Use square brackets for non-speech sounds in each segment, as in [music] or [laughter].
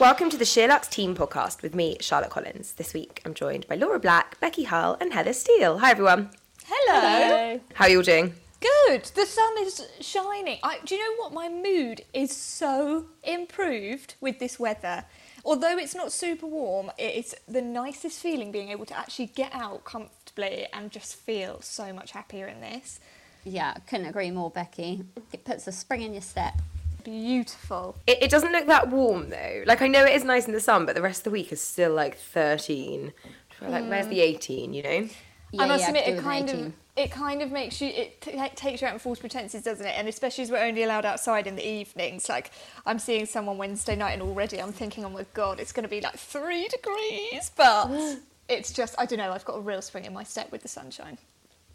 Welcome to the SheerLuxe Team Podcast with me, Charlotte Collins. This week I'm joined by Laura Black, Becky Hull, and Heather Steele. Hi everyone. Hello. How are you all doing? Good. The sun is shining. I, do you know what? My mood is so improved with this weather. Although it's not super warm, it is the nicest feeling being able to actually get out comfortably and just feel so much happier in this. Yeah, couldn't agree more, Becky. It puts a spring in your step. Beautiful. It, it doesn't look that warm though. Like I know it is nice in the sun, but the rest of the week is still like 13. Like where's the 18? You know? Yeah, I must yeah, admit, it kind 18. of it kind of makes you it t- takes you out in false pretenses, doesn't it? And especially as we're only allowed outside in the evenings. Like I'm seeing someone Wednesday night, and already I'm thinking, oh my god, it's going to be like three degrees. But [gasps] it's just I don't know. I've got a real spring in my step with the sunshine.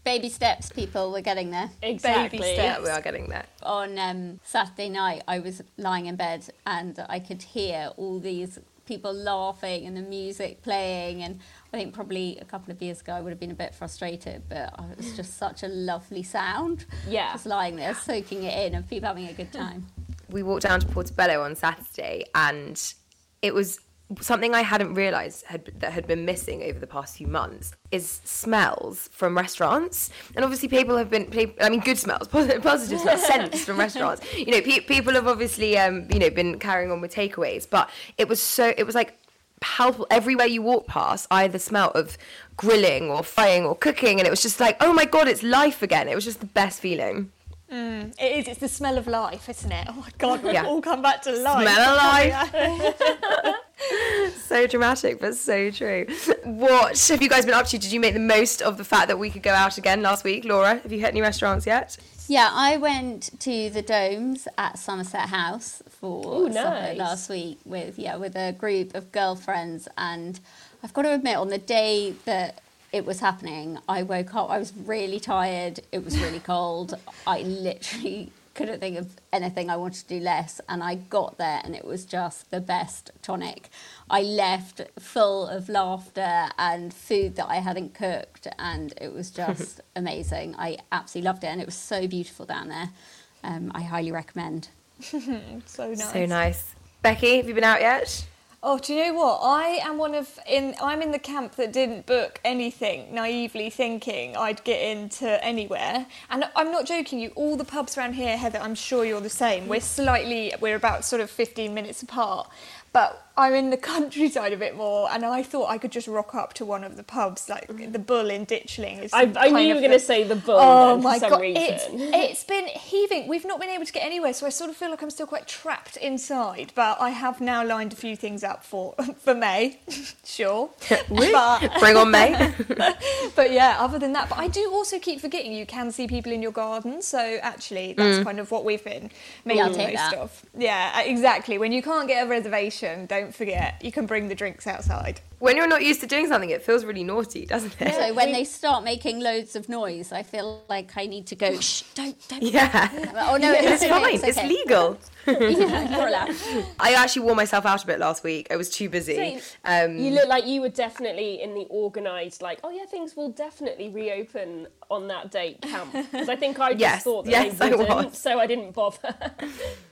Baby steps, people. We're getting there. Exactly. Yeah, steps. we are getting there. On um, Saturday night, I was lying in bed and I could hear all these people laughing and the music playing. And I think probably a couple of years ago, I would have been a bit frustrated, but it was just [laughs] such a lovely sound. Yeah. Just lying there, soaking it in, and people having a good time. we walked down to Portobello on Saturday, and it was something I hadn't realised had, that had been missing over the past few months is smells from restaurants. And obviously, people have been, I mean, good smells, [laughs] positive, positive smells, [laughs] scents from restaurants. You know, pe- people have obviously, um, you know, been carrying on with takeaways, but it was so, it was like palpable everywhere you walk past either smell of grilling or frying or cooking and it was just like oh my god it's life again it was just the best feeling It is. It's the smell of life, isn't it? Oh my god, we've Yeah. all come back to life. Smell of life. [laughs] so dramatic, but so true. What have you guys been up to? Did you make the most of the fact that we could go out again last week? Laura, have you hit any restaurants yet? Yeah, I went to the Domes at Somerset House for Ooh, supper nice. last week with yeah with a group of girlfriends, and I've got to admit, on the day that it was happening, I woke up. I was really tired. It was really cold. I literally couldn't think of anything I wanted to do less, and I got there, and it was just the best tonic. I left full of laughter and food that I hadn't cooked, and it was [laughs] just amazing. I absolutely loved it, and it was so beautiful down there. Um, I highly recommend. [laughs] So nice. So nice. Becky, have you been out yet? Oh, do you know what? I am one of in. I'm in the camp that didn't book anything, naively thinking I'd get into anywhere. And I'm not joking you. All the pubs around here, Heather, I'm sure you're the same. We're slightly, we're about sort of 15 minutes apart, but I'm in the [laughs] countryside a bit more. And I thought I could just rock up to one of the pubs, like mm-hmm. the Bull in Ditchling. Is I, I knew you were going to say the bull Oh then, my for some god, reason. it's, it's been heaving. We've not been able to get anywhere, so I sort of feel like I'm still quite trapped inside. But I have now lined a few things up for [laughs] for May, [laughs] sure. but, Bring on May. but yeah, other than that, but I do also keep forgetting you can see people in your garden. So actually, that's mm. kind of what we've been making take most that. of. Yeah, exactly. When you can't get a reservation, don't forget you can bring the drinks outside. When you're not used to doing something, it feels really naughty, doesn't it? So when they start making loads of noise, I feel like I need to go. Shh! Don't, don't. Yeah. Oh no, It's okay, fine. It's okay. legal. [laughs] yeah, [laughs] you're allowed. I actually wore myself out a bit last week. I was too busy. Same. Um, You look like you were definitely in the organised, like, oh yeah, things will definitely reopen on that date camp. [laughs] Because I think I just Yes, thought that yes, they wouldn't, was. so I didn't bother.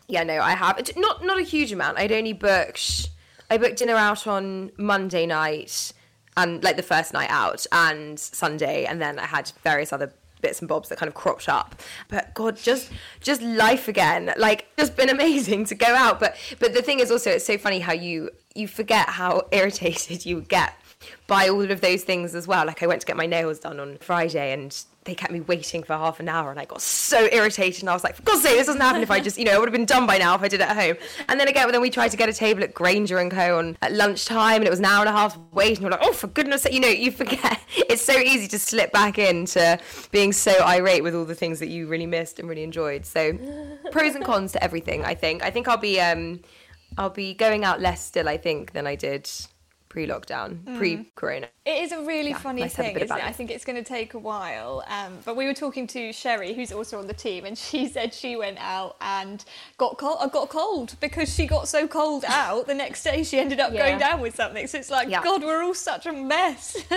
Yeah, no, I have not not a huge amount. I'd only booked I booked dinner out on Monday night and like the first night out and Sunday and then I had various other bits and bobs that kind of cropped up. But god, just just life again. Like just been amazing to go out. But but the thing is also it's so funny how you you forget how [laughs] irritated you get by all of those things as well. Like I went to get my nails done on Friday and they kept me waiting for half an hour and I got so irritated and I was like, for God's sake, this doesn't happen if I just, you know, it would have been done by now if I did it at home. And then again, then we tried to get a table at Granger and Co. on at lunchtime and it was an hour and a half wait and you're like, oh, for goodness sake, you know, you forget. [laughs] It's so easy to slip back into being so irate with all the things that you really missed and really enjoyed. So pros and cons to everything, I think. I think I'll be, um, I'll be going out less still, I think, than I did pre-lockdown, pre-corona. It is a really Yeah, funny nice to have a thing, isn't it? I think it's going to take a while. Um, but we were talking to Sherry, who's also on the team, and she [laughs] said she went out and got cold, uh, got cold because she got so cold [laughs] out. The next day, she ended up Yeah. going down with something. So it's like, Yeah. God, we're all such a mess. [laughs]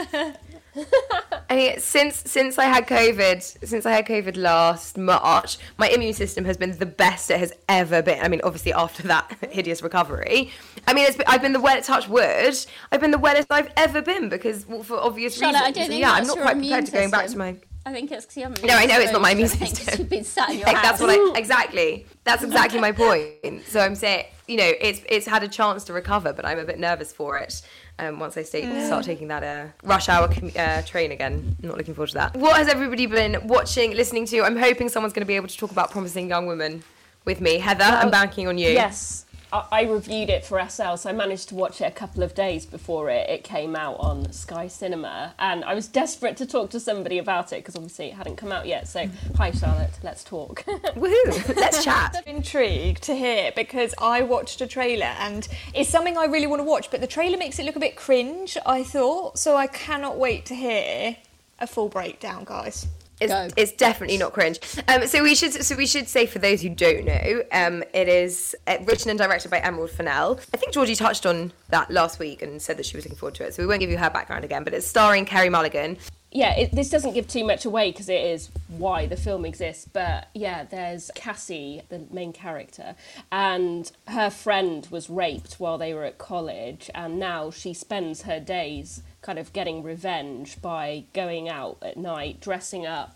I mean, since since I had COVID, since I had COVID last March, my immune system has been the best it has ever been. I mean, obviously after that hideous recovery, I mean, it's been, I've been the wet touch wood. I've been the wettest I've ever been because well, for obvious Charlotte, reasons. I don't think yeah, I'm not quite prepared to going back to my. I think it's because you haven't. No, I know it's not my immune system. You've been sat in your [laughs] Like, house. that's what I [laughs] exactly. That's [laughs] exactly my point. So I'm saying, you know, it's it's had a chance to recover, but I'm a bit nervous for it. Um, once I stay, start taking that uh, rush hour uh, train again, I'm not looking forward to that. What has everybody been watching, listening to? I'm hoping someone's going to be able to talk about promising young women with me. Heather, I'm banking on you. Yes, I, reviewed it for SL, so I managed to watch it a couple of days before it, it came out on Sky Cinema, and I was desperate to talk to somebody about it because obviously it hadn't come out yet. So, mm. hi Charlotte, let's talk. [laughs] Woohoo! Let's chat. [laughs] I'm intrigued to hear because I watched a trailer and it's something I really want to watch, but the trailer makes it look a bit cringe, I thought. So I cannot wait to hear a full breakdown, guys. It's, Go. it's definitely not cringe. Um, so we should so we should say for those who don't know, um, it is uh, written and directed by Emerald Fennell. I think Georgie touched on that last week and said that she was looking forward to it. So we won't give you her background again, but it's starring Carey Mulligan. yeah, it, this doesn't give too much away because it is why the film exists. But yeah, there's Cassie, the main character, and her friend was raped while they were at college, and now she spends her days kind of getting revenge by going out at night, dressing up.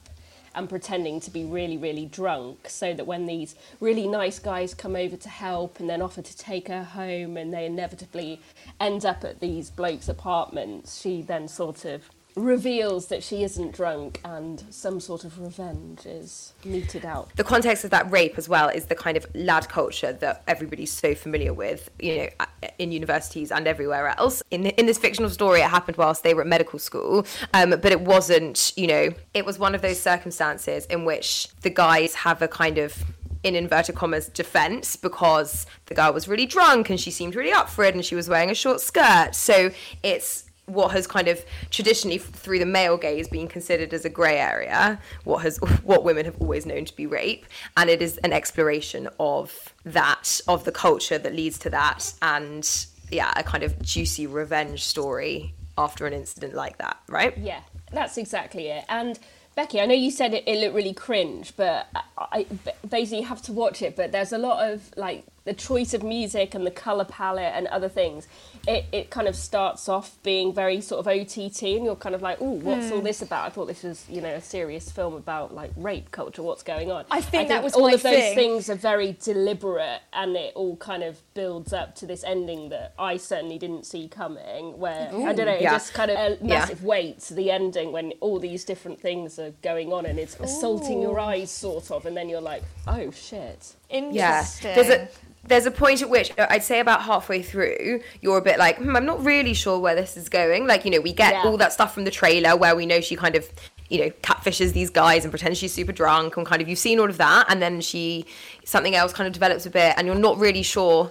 And pretending to be really, really drunk, so that when these really nice guys come over to help and then offer to take her home, and they inevitably end up at these blokes' apartments, she then sort of reveals that she isn't drunk and some sort of revenge is meted out. The context of that rape as well is the kind of lad culture that everybody's so familiar with, you know, in universities and everywhere else. In in this fictional story, it happened whilst they were at medical school, um, but it wasn't, you know, it was one of those circumstances in which the guys have a kind of in inverted commas defense because the girl was really drunk and she seemed really up for it and she was wearing a short skirt. So it's what has kind of traditionally through the male gaze been considered as a grey area, what has [laughs] what women have always known to be rape, and it is an exploration of that of the culture that leads to that, and yeah, a kind of juicy revenge story after an incident like that, right? Yeah, that's exactly it. And Becky, I know you said it, it looked really cringe, but I, I basically have to watch it. But there's a lot of like the choice of music and the color palette and other things. It, it kind of starts off being very sort of OTT, and you're kind of like, oh, what's all hmm. this about? I thought this was you know a serious film about like rape culture. What's going on? I think that was all of those thing. things are very deliberate, and it all kind of builds up to this ending that I certainly didn't see coming. Where I don't know, it Yeah. just kind of a Yeah. massive weight to the ending when all these different things are going on and it's assaulting your eyes sort of and then you're like oh shit Yeah, there's a there's a point at which uh, I'd say about halfway through, you're a bit like, hmm, I'm not really sure where this is going. Like, you know, we get Yeah. all that stuff from the trailer where we know she kind of, you know, catfishes these guys and pretends she's super drunk, and kind of you've seen all of that, and then she something else kind of develops a bit, and you're not really sure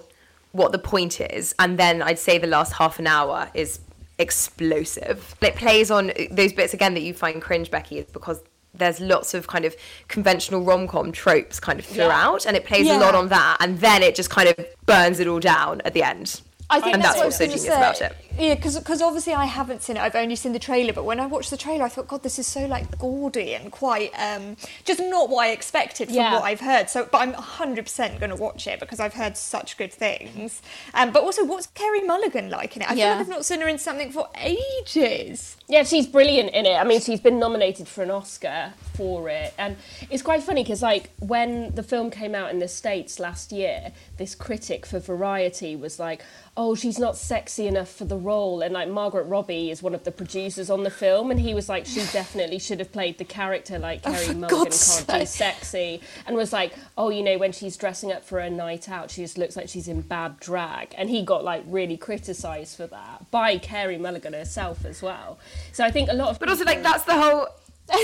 what the point is. And then I'd say the last half an hour is explosive. It plays on those bits again that you find cringe, Becky, is because there's lots of kind of conventional rom-com tropes kind of throughout and it plays a lot on that and then it just kind of burns it all down at the end. I think And that's, that's what I was what's so genius about it. Yeah, because obviously I haven't seen it. I've only seen the trailer. But when I watched the trailer, I thought, God, this is so like gaudy and quite um, just not what I expected from Yeah. what I've heard. So, but I'm 100% going to watch it because I've heard such good things. Um, but also, what's Carey Mulligan like in it? I feel like I've not seen her in something for ages. yeah she's brilliant in it i mean she's been nominated for an oscar for it and it's quite funny because like when the film came out in the states last year this critic for variety was like oh she's not sexy enough for the role and like margot robbie is one of the producers on the film and he was like she definitely should have played the character like Oh, Carey for Mulligan God's can't do sake. sexy and was like oh you know when she's dressing up for a night out she just looks like she's in bad drag and he got like really criticized for that by Carey Mulligan herself as well so I think a lot of but also like that's the whole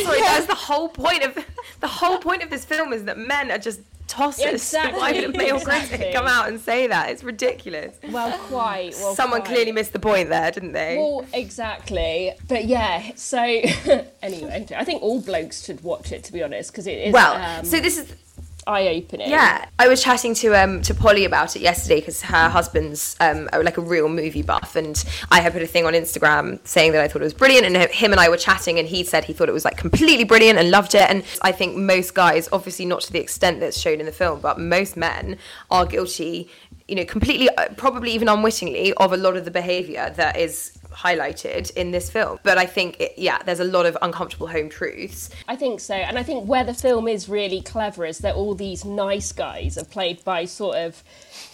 sorry [laughs] that's the whole point of [laughs] the whole point of this film is that men are just tosses Exactly, why would a male exactly. critic come out and say that? It's ridiculous. Well quite well someone quite. clearly missed the point there didn't they? Well exactly. But yeah so [laughs] anyway I think all blokes should watch it to be honest because it is Well, um, so this is eye opening. Yeah, I was chatting to um to Polly about it yesterday because her husband's um like a real movie buff, and I had put a thing on Instagram saying that I thought it was brilliant, and him and I were chatting, and he said he thought it was like completely brilliant and loved it, and I think most guys, obviously not to the extent that's shown in the film, but most men are guilty, you know, completely, uh, probably even unwittingly, of a lot of the behaviour that is highlighted in this film. But I think, it, yeah, there's a lot of uncomfortable home truths. I think so. And I think where the film is really clever is that all these nice guys are played by sort of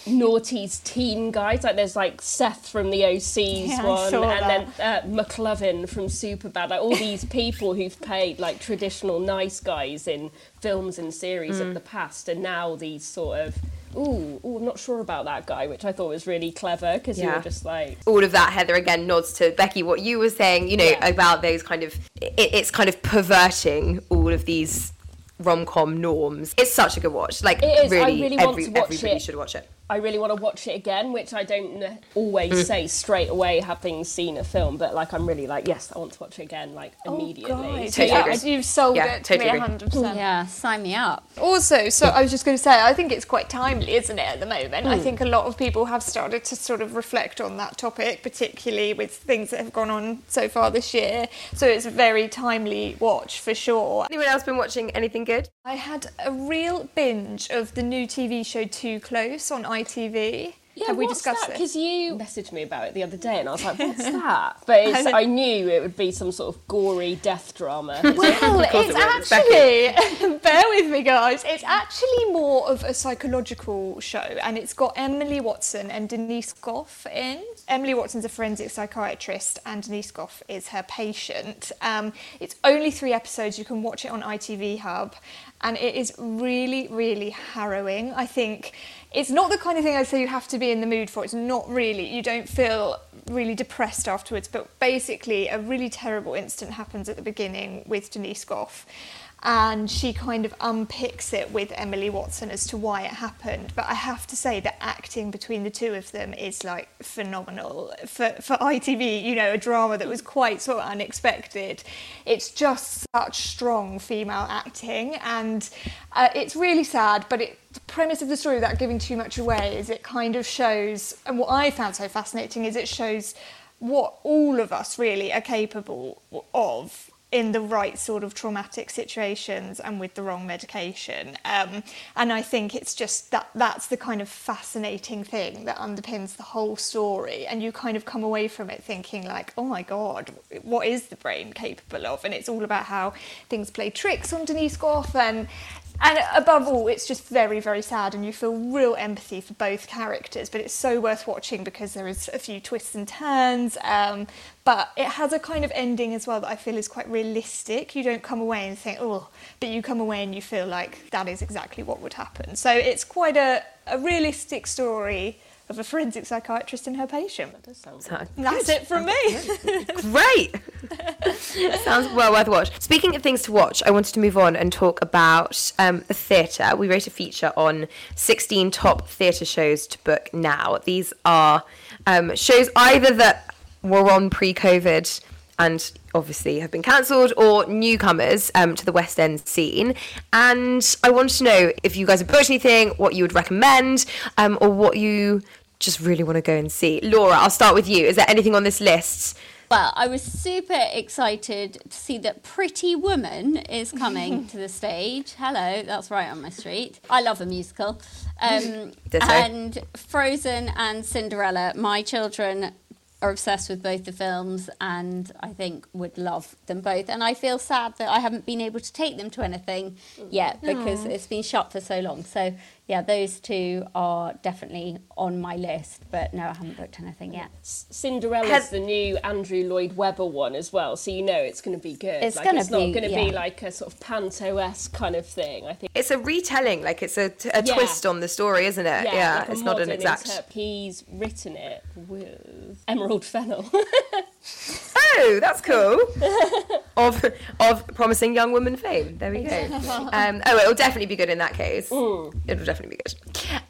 noughties teen guys. Like there's like Seth from the OC's Yeah, one, saw and that. then uh, McLovin from Superbad. Like all these people who've played like traditional nice guys in films and series Mm. of the past, and now these sort of. Ooh, ooh, I'm not sure about that guy, which I thought was really clever because you were just like, all of that heather again nods to becky what you were saying you know Yeah. about those kind of it, it's kind of perverting all of these rom-com norms it's such a good watch like It is. I really, really every, everybody it. should watch it I really want to watch it again, which I don't always Mm. say straight away having seen a film, but like I'm really like, yes, I want to watch it again, like immediately. Oh, guys. Totally yeah, agree. you've sold Yeah, it to me agree. 100%. Yeah, sign me up. Also, so I was just going to say, I think it's quite timely, isn't it, at the moment? I think a lot of people have started to sort of reflect on that topic, particularly with things that have gone on so far this year. So it's a very timely watch for sure. anyone else been watching anything good I had a real binge of the new TV show Too Close on ITV. Yeah, have we discussed that? it? Because you messaged me about it the other day, and I was like, "What's [laughs] that?" But it's, I knew it would be some sort of gory death drama. Well, it's it. It's actually, [laughs] bear with me, guys. It's actually more of a psychological show, and it's got Emily Watson and Denise Gough in. Emily Watson's a forensic psychiatrist, and Denise Gough is her patient. Um, it's only three episodes. You can watch it on ITV Hub, and it is really, really harrowing. I think it's not the kind of thing I'd say you have to be in the mood for. It's not really. You don't feel really depressed afterwards, but basically, a really terrible incident happens at the beginning with Denise Gough. And she kind of unpicks it with Emily Watson as to why it happened. But I have to say, the acting between the two of them is like phenomenal. For, for ITV, you know, a drama that was quite sort of unexpected. It's just such strong female acting. And uh, it's really sad, but it, the premise of the story, without giving too much away, is it kind of shows, and what I found so fascinating is it shows what all of us really are capable of in the right sort of traumatic situations and with the wrong medication. Um, and I think it's just that that's the kind of fascinating thing that underpins the whole story. And you kind of come away from it thinking like, oh my God, what is the brain capable of? And it's all about how things play tricks on Denise Gough and and above all, it's just very, very sad, and you feel real empathy for both characters. But it's so worth watching because there is a few twists and turns. Um, but it has a kind of ending as well that I feel is quite realistic. You don't come away and think, oh, but you come away and you feel like that is exactly what would happen. So it's quite a, a realistic story of a forensic psychiatrist and her patient. That does sound So- that's it from me. Great. [laughs] Sounds well worth a watch. Speaking of things to watch, I wanted to move on and talk about um, the theatre. We wrote a feature on 16 top theatre shows to book now. These are um, shows either that were on pre COVID and obviously have been cancelled, or newcomers um, to the West End scene. And I wanted to know if you guys have booked anything, what you would recommend, um, or what you just really want to go and see. Laura, I'll start with you. Is there anything on this list Well, I was super excited to see that Pretty Woman is coming [laughs] to the stage. Hello, that's right on my street. I love a musical. Um, and Frozen and Cinderella, my children are obsessed with both the films and I think would love them both. And I feel sad that I haven't been able to take them to anything yet because it's been shut for so long. So, yeah, those two are definitely on my list, but no, I haven't booked anything yet. Cinderella's Has- the new Andrew Lloyd Webber one as well, so you know it's going to be good. It's like, gonna it's not going to be like a sort of panto-esque kind of thing. I think. It's a retelling, like it's a, a Yeah. twist on the story, isn't it? Yeah, like a it's not an exact. interp- He's written it with Emerald Fennell. [laughs] Oh, that's cool. [laughs] of of promising young woman fame. There we go. Um, oh, it'll definitely be good in that case. It'll definitely be good.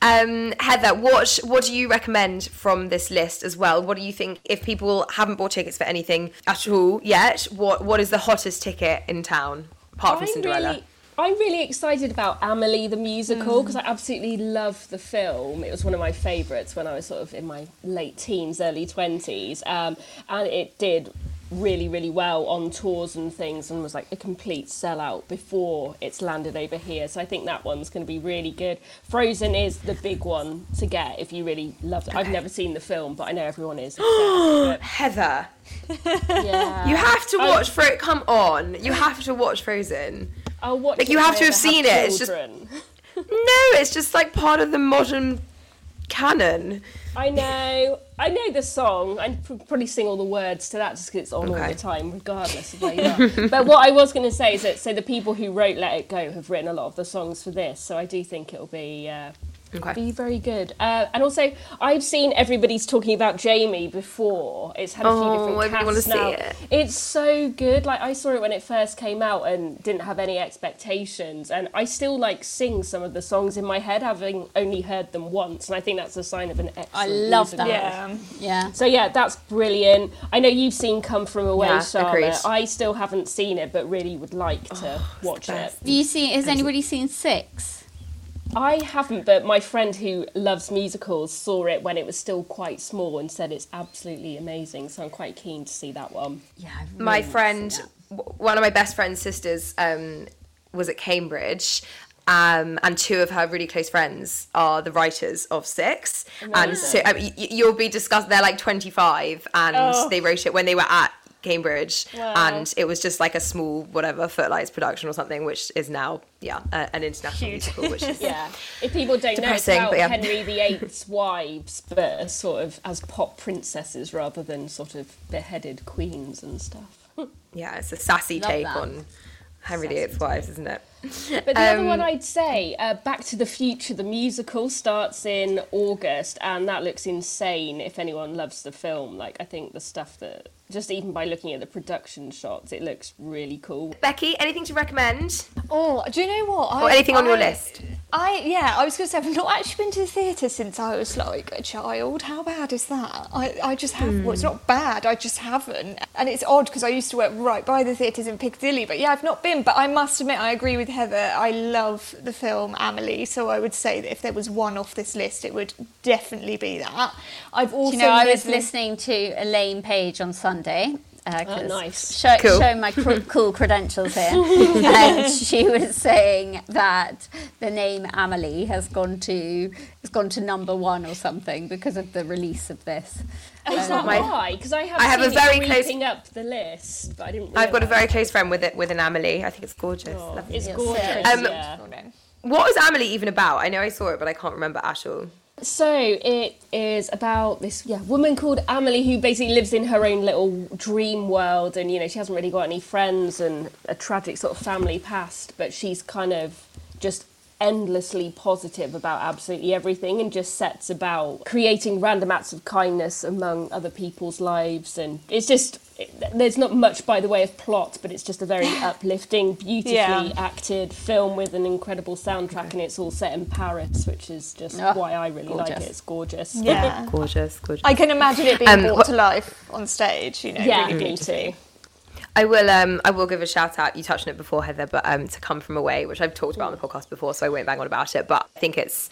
Um, Heather, what what do you recommend from this list as well? What do you think if people haven't bought tickets for anything at all yet? What what is the hottest ticket in town apart from Cinderella? really, I'm really excited about Amelie the musical Mm. because I absolutely love the film. It was one of my favourites when I was sort of in my late teens, early 20s. Um, and it did really, really well on tours and things and was like a complete sellout before it's landed over here. So I think that one's going to be really good. Frozen is the big one to get if you really loved it. I've never seen the film, but I know everyone is. [gasps] Heather, [laughs] yeah. you have to I- watch Fro. Come on, you have to watch Frozen. I'll watch Like, you have to have seen it, it's just- [laughs] No, it's just like part of the modern canon. I know, I know the song. I probably sing all the words to that just because it's on all the time, regardless of where you are. [laughs] but what I was going to say is that so the people who wrote "Let It Go" have written a lot of the songs for this, so I do think it'll be uh, Okay. be very good. Uh, and also, I've seen everybody's talking about Jamie before. It's had a few Oh, different I really wanna casts see now. it. It's so good. Like I saw it when it first came out and didn't have any expectations, and I still like sing some of the songs in my head, having only heard them once. And I think that's a sign of an excellent. I love musical. that. Yeah. Yeah. So yeah, that's brilliant. I know you've seen Come From Away, Yeah, Charlotte. agreed. I still haven't seen it, but really would like to watch it. best. Have you seen? Has anybody seen Six? I haven't, but my friend who loves musicals saw it when it was still quite small and said it's absolutely amazing. So I'm quite keen to see that one. Yeah. Really my want to see friend, w- one of my best friend's sisters, um, was at Cambridge. Um, and two of her really close friends are the writers of Six, and so Amazing. um, y- y- you'll be discussed. They're like twenty five, and Oh. they wrote it when they were at Cambridge, Wow. and it was just like a small whatever Footlights production or something, which is now yeah uh, an international Huge. musical, which is [laughs] Yeah, if people don't know, it's about yeah. Henry VIII's [laughs] wives, but sort of as pop princesses rather than sort of beheaded queens and stuff. [laughs] yeah, it's a sassy Love take that. on Henry VIII's wives, isn't it? But the other Um, one I'd say, uh, Back to the Future, the musical starts in August, and that looks insane. If anyone loves the film, like I think the stuff that just even by looking at the production shots, it looks really cool. Becky, anything to recommend Oh, do you know what? or I- anything on your list? I yeah, I was going to say I've not actually been to the theatre since I was like a child. How bad is that? I, I just have. Well, it's not bad. I just haven't, and it's odd because I used to work right by the theatres in Piccadilly. But yeah, I've not been. But I must admit, I agree with Heather. I love the film Amelie, so I would say that if there was one off this list, it would definitely be that. I've also Do you know, I was listening to Elaine Paige on Sunday. Uh, 'cause Oh, nice. Show, Cool. Showing my cr- [laughs] cool credentials here, [laughs] and she was saying that the name Amelie has gone to has gone to number one or something because of the release of this. Is that my- why? Because I have, I have a very it close- up the list, but I didn't. I've got a very close friend with it with an Amelie. I think it's gorgeous. Oh, it's gorgeous. Um, yeah. What was Amelie even about? I know I saw it, but I can't remember at all. So it is about this yeah woman called Amelie who basically lives in her own little dream world, and you know she hasn't really got any friends and a tragic sort of family past, but she's kind of just endlessly positive about absolutely everything and just sets about creating random acts of kindness among other people's lives and it's just it, there's not much by the way of plot but it's just a very [laughs] uplifting beautifully Yeah. acted film with an incredible soundtrack and it's all set in Paris which is just Oh, why I really like it it's gorgeous Yeah. [laughs] Gorgeous, gorgeous. I can imagine it being Um, brought what- to life on stage. You know, yeah really me beautifully. I will um I will give a shout out. You touched on it before, Heather, but um to come from away, which I've talked about on the podcast before, so I won't bang on about it. But I think it's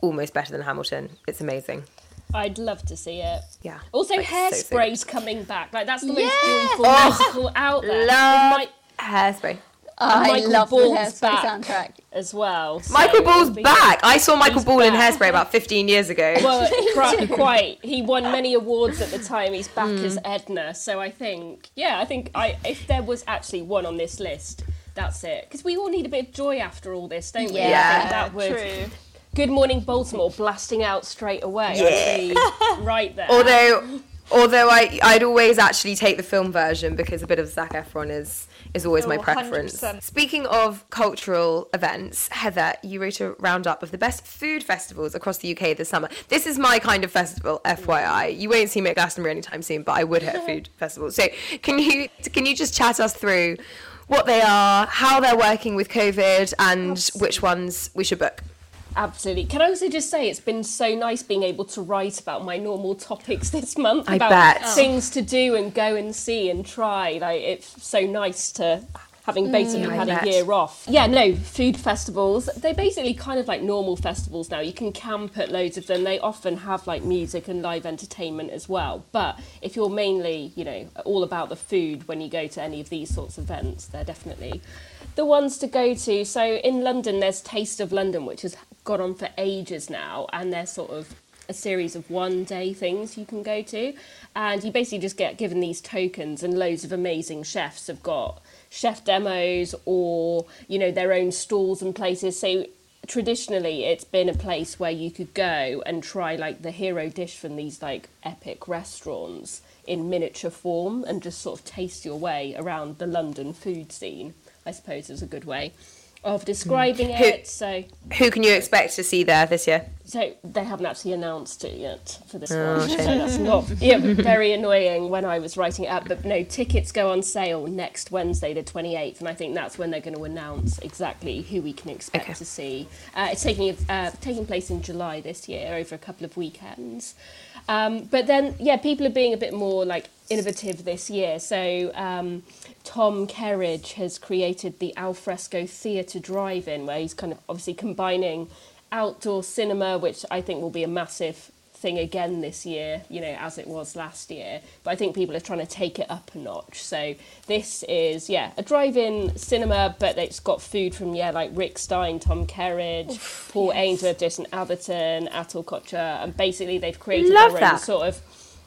almost better than Hamilton. It's amazing. I'd love to see it Yeah. also Like, so, so hairspray's coming back like that's the most Yeah. joyful Oh, musical out there It Love might- hairspray. I Michael love the Ball's Hairspray back. soundtrack. as well so Michael Ball's be- back. I saw Michael He's Ball in. Hairspray about 15 years ago. [laughs] Well, [laughs] quite, quite. He won many awards at the time. He's back Hmm. as Edna, so I think, yeah, I think I if there was actually one on this list, that's it. Because we all need a bit of joy after all this, don't we? I Yeah. that would. True. Good Morning Baltimore blasting out straight away. Yeah. [laughs] Right there. although although I I'd always actually take the film version because a bit of Zac Efron is is always my Oh, preference. 100%. Speaking of cultural events, Heather, you wrote a roundup of the best food festivals across the UK this summer. This is my kind of festival, FYI. You won't see me at Glastonbury anytime soon, but I would hit a food [laughs] festival. So can you can you just chat us through what they are, how they're working with COVID, and which ones we should book? Absolutely. Can I also just say it's been so nice being able to write about my normal topics this month I about bet. things to do and go and see and try. Like it's so nice to having basically Mm, had bet. a year off. Yeah, no, food festivals. They're basically kind of like normal festivals now. You can camp at loads of them. They often have like music and live entertainment as well. But if you're mainly, you know, all about the food when you go to any of these sorts of events, they're definitely the ones to go to. So in London, there's Taste of London, which has gone on for ages now, and they're sort of a series of one day things you can go to. And you basically just get given these tokens, and loads of amazing chefs have got chef demos or, you know, their own stalls and places. So traditionally, it's been a place where you could go and try like the hero dish from these like epic restaurants in miniature form and just sort of taste your way around the London food scene, I suppose is a good way of hmm. describing Who- it. So Who can you expect to see there this year? So they haven't actually announced it yet for this Oh, one. So that's not yeah, very annoying when I was writing it up. But no, tickets go on sale next Wednesday, the 28th, and I think that's when they're going to announce exactly who we can expect Okay. to see. Uh, it's taking uh, taking place in July this year over a couple of weekends. Um, but then, yeah, people are being a bit more like innovative this year. So um, Tom Kerridge has created the Alfresco Theatre Drive-In, where he's kind of obviously combining outdoor cinema, which I think will be a massive thing again this year, you know, as it was last year. But I think people are trying to take it up a notch. So this is, yeah, a drive-in cinema, but it's got food from, yeah, like Rick Stein, Tom Kerridge, Paul Ainsworth, Jason Atherton, Atul Kochhar, and basically they've created Love their own that. sort of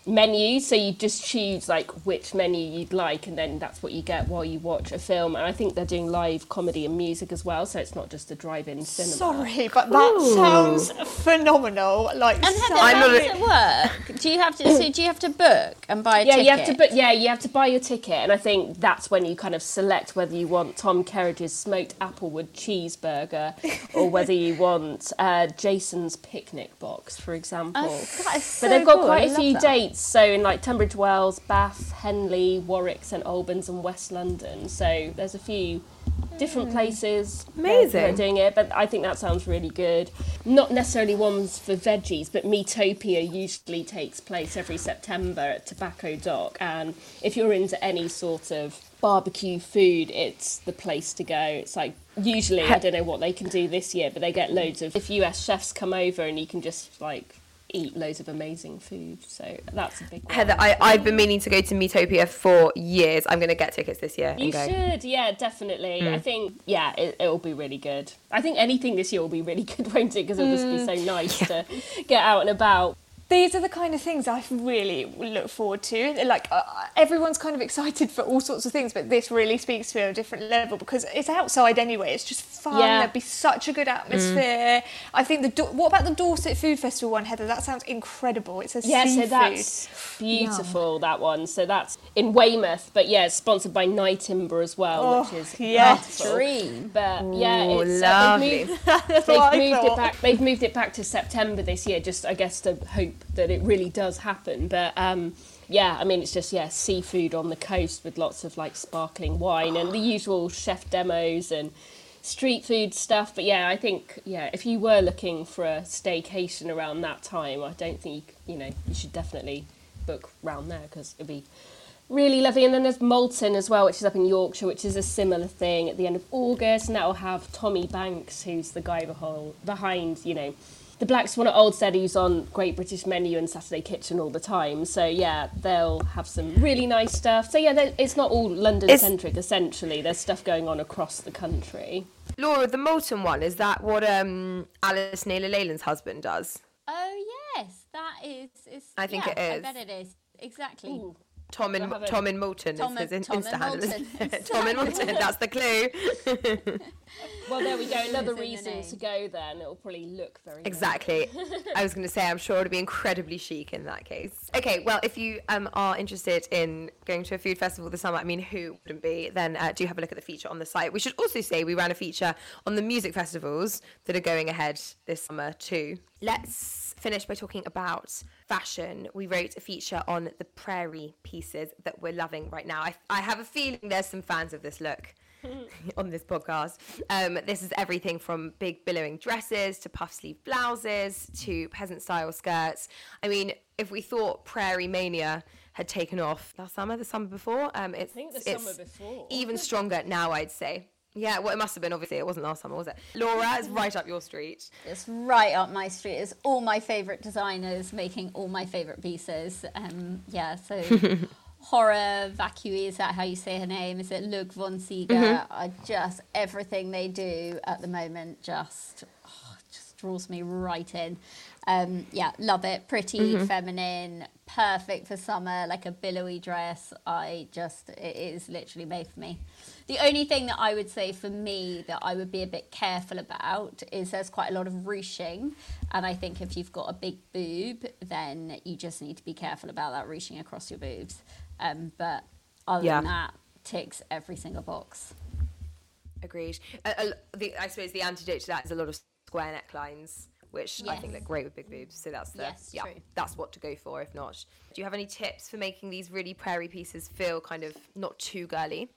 menu so you just choose like which menu you'd like and then that's what you get while you watch a film and i think they're doing live comedy and music as well so it's not just a drive-in cinema Sorry, but that sounds phenomenal. Like, And so how does it work? Do you have to? So do you have to book and buy a yeah ticket? you have to but yeah you have to buy your ticket and i think that's when you kind of select whether you want tom kerridge's smoked applewood cheeseburger or whether you want uh, jason's picnic box for example Oh, that is so But they've got cool. Quite a few that. dates, so in like Tunbridge Wells, Bath, Henley, Warwick, St Albans, and West London. So there's a few different mm. places that- that are doing it. But I think that sounds really good. Not necessarily ones for veggies, but Meatopia usually takes place every September at Tobacco Dock, and if you're into any sort of barbecue food, it's the place to go. It's like usually I don't know what they can do this year, but they get loads of if US chefs come over and you can just like eat loads of amazing food. So that's a big one. Heather, I, I've been meaning to go to Meatopia for years. I'm going to get tickets this year You should, yeah, definitely. Mm. I think, yeah, it, it'll be really good. I think anything this year will be really [laughs] good, won't it? Because it'll just be so Mm. nice to get out and about. These are the kind of things I really look forward to. Like uh, everyone's kind of excited for all sorts of things, but this really speaks to me on a different level because it's outside anyway. It's just fun. Yeah. There'd be such a good atmosphere. I think the Do- what about the Dorset Food Festival one, Heather? That sounds incredible. It's a Yeah, seafood. so that's beautiful, that one. So that's in Weymouth, but yeah, it's sponsored by Nyetimber as well, Oh, which is yes. wonderful. Dream. But yeah, Ooh, it's uh, they've moved, [laughs] That's they've what moved thought. it back. They've moved it back to September this year, just I guess to hope that it really does happen. But um, yeah, I mean it's just yeah, seafood on the coast with lots of like sparkling wine and the usual chef demos and street food stuff. But yeah, I think yeah, if you were looking for a staycation around that time, I don't think you know you should definitely book round there because it'd be really lovely. And then there's Malton as well, which is up in Yorkshire, which is a similar thing at the end of August, and that will have Tommy Banks, who's the guy behind you know, the Black Swan at Oldstead, who's on Great British Menu and Saturday Kitchen all the time. So yeah, they'll have some really nice stuff. So yeah, it's not all London centric. Essentially, there's stuff going on across the country. Laura, the Malton one, is that what um, Alice Naylor Leyland's husband does? Oh yes, that is. is I think yeah, it I bet it is exactly. Tom and Tom and Malton Tom is his Tom Insta handle. Tom and [laughs] [laughs] Malton, that's the clue. [laughs] Well, there we go. Another reason to go there, and it'll probably look very nice. Exactly. I was going to say, I'm sure it'll be incredibly chic in that case. Okay, well, if you um, are interested in going to a food festival this summer, I mean, who wouldn't be, then uh, do have a look at the feature on the site. We should also say we ran a feature on the music festivals that are going ahead this summer too. Let's finish by talking about fashion. We wrote a feature on the prairie pieces that we're loving right now. I, I have a feeling there's some fans of this look. [laughs] on this podcast. Um, this is everything from big billowing dresses to puff sleeve blouses to peasant style skirts. I mean, if we thought Prairie Mania had taken off last summer, the summer before. Um, it's, I think the it's summer before. even stronger now, I'd say. Yeah, well, it must have been. Obviously, it wasn't last summer, was it? Laura, it's right up your street. It's right up my street. It's all my favourite designers making all my favourite pieces. Um, yeah, so [laughs] horror vacui is that how you say her name? Is it Lug von Siga? Mm-hmm. I just everything they do at the moment just oh, just draws me right in. Um, yeah, love it. Pretty, Mm-hmm. feminine, perfect for summer, like a billowy dress. I just it is literally made for me. The only thing that I would say for me that I would be a bit careful about is there's quite a lot of ruching, and I think if you've got a big boob, then you just need to be careful about that ruching across your boobs. Um, but other Yeah. than that, ticks every single box. Agreed. Uh, uh, the, I suppose the antidote to that is a lot of square necklines, which I think look great with big boobs. So that's the Yes, yeah, true. that's what to go for. If not, do you have any tips for making these really prairie pieces feel kind of not too girly?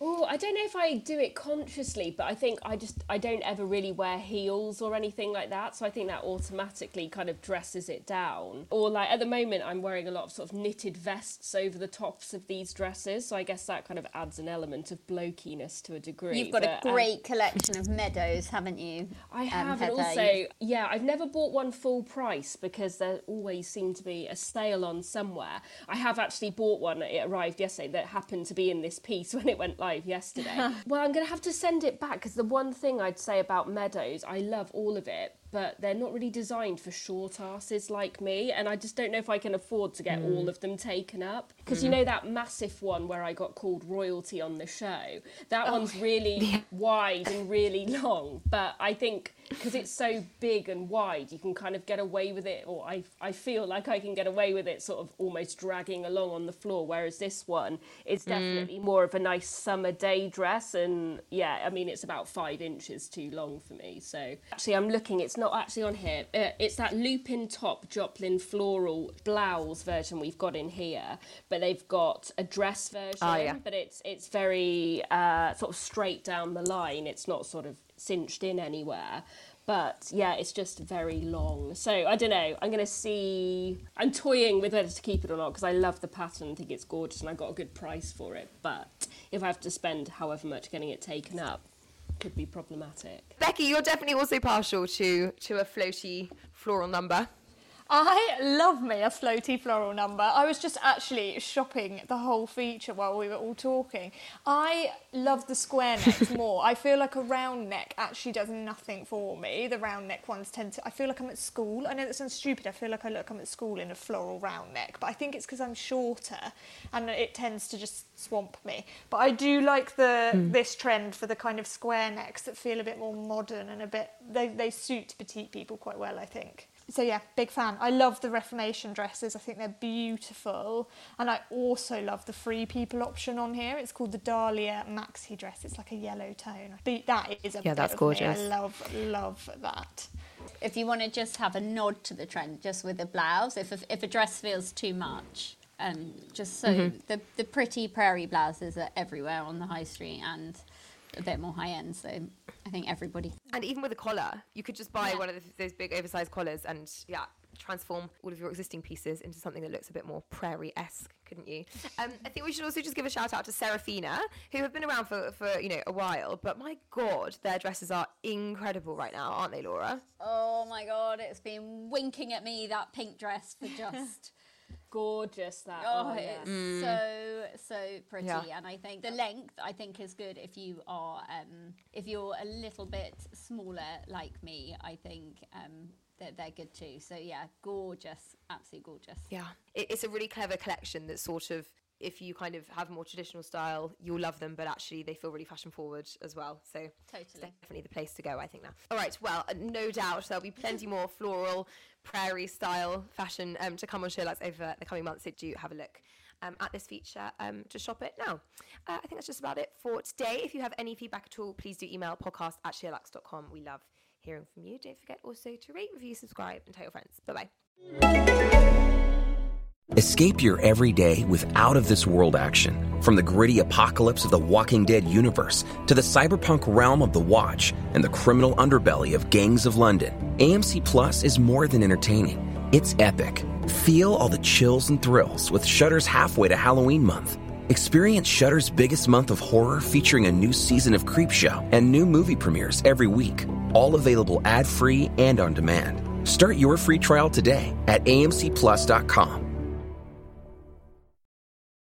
Oh, I don't know if I do it consciously, but I think I just I don't ever really wear heels or anything like that, so I think that automatically kind of dresses it down. Or like at the moment I'm wearing a lot of sort of knitted vests over the tops of these dresses, so I guess that kind of adds an element of blokiness to a degree. You've got a but, um, great collection of meadows, haven't you? I um, have, and also, yeah, I've never bought one full price because there always seem to be a sale on somewhere. I have actually bought one, it arrived yesterday, that happened to be in this piece [laughs] when it went live yesterday. [laughs] well, I'm going to have to send it back because the one thing I'd say about Meadows, I love all of it, but they're not really designed for short asses like me, and I just don't know if I can afford to get all hmm. of them taken up. Because you hmm. know that massive one where I got called royalty on the show? That oh, one's really wide and really long, but I think because it's so big and wide, you can kind of get away with it, or I, I feel like I can get away with it sort of almost dragging along on the floor, whereas this one is hmm. definitely more of a nice summer day dress, and yeah, I mean, it's about five inches too long for me. So actually, I'm looking, it's not actually on here, uh, it's that lupin top Joplin floral blouse version we've got in here, but they've got a dress version, Ah, yeah. but it's, it's very uh, sort of straight down the line, it's not sort of cinched in anywhere. But yeah, it's just very long. So I don't know. I'm going to see. I'm toying with whether to keep it or not because I love the pattern. I think it's gorgeous and I got a good price for it. But if I have to spend however much getting it taken up, could be problematic. Becky, you're definitely also partial to to a floaty floral number. I love me a floaty floral number. I was just actually shopping the whole feature while we were all talking. I love the square [laughs] necks more. I feel like a round neck actually does nothing for me. The round neck ones tend to. I feel like I'm at school. I know that sounds stupid. I feel like I look like I'm at school in a floral round neck, but I think it's because I'm shorter and it tends to just swamp me. But I do like the hmm. this trend for the kind of square necks that feel a bit more modern and a bit. They they suit petite people quite well. I think. So yeah, big fan. I love the Reformation dresses. I think they're beautiful, and I also love the free people option on here. It's called the Dahlia maxi dress. It's like a yellow tone. Be- That is a Yeah, that's of me. gorgeous. I love love that. if you want to just have a nod to the trend, just with a blouse, if a, if a dress feels too much, um, just so Mm-hmm. the the pretty prairie blouses are everywhere on the high street and a bit more high end. So I think everybody. And even with a collar, you could just buy Yeah. one of the, those big oversized collars and yeah, transform all of your existing pieces into something that looks a bit more prairie-esque, couldn't you? Um, I think we should also just give a shout out to Serafina, who have been around for, for you know a while, but my god, their dresses are incredible right now, aren't they, Laura? Oh my god, it's been winking at me that pink dress for [laughs] just. Gorgeous that. Oh, yeah. it's so so pretty, Yeah. and I think the length I think is good if you are um, if you're a little bit smaller like me. I think um, that they're good too. So yeah, gorgeous, absolutely gorgeous. Yeah, it's a really clever collection that sort of, if you kind of have a more traditional style, you'll love them, but actually they feel really fashion forward as well. So Totally. definitely the place to go, I think now. All right, well, no doubt there'll be plenty more floral, prairie style fashion um, to come on SheerLuxe over the coming months. So do have a look. Um, at this feature um, to shop it now. Uh, I think that's just about it for today. If you have any feedback at all, please do email podcast at sheerluxe.com. We love hearing from you. Don't forget also to rate, review, subscribe, and tell your friends. Bye bye. Escape your everyday with out of this world action. From the gritty apocalypse of the Walking Dead universe to the cyberpunk realm of The Watch and the criminal underbelly of Gangs of London, AMC Plus is more than entertaining. It's epic. Feel all the chills and thrills with Shudder's halfway to Halloween month. Experience Shudder's biggest month of horror featuring a new season of Creepshow and new movie premieres every week, all available ad-free and on demand. Start your free trial today at amcplus.com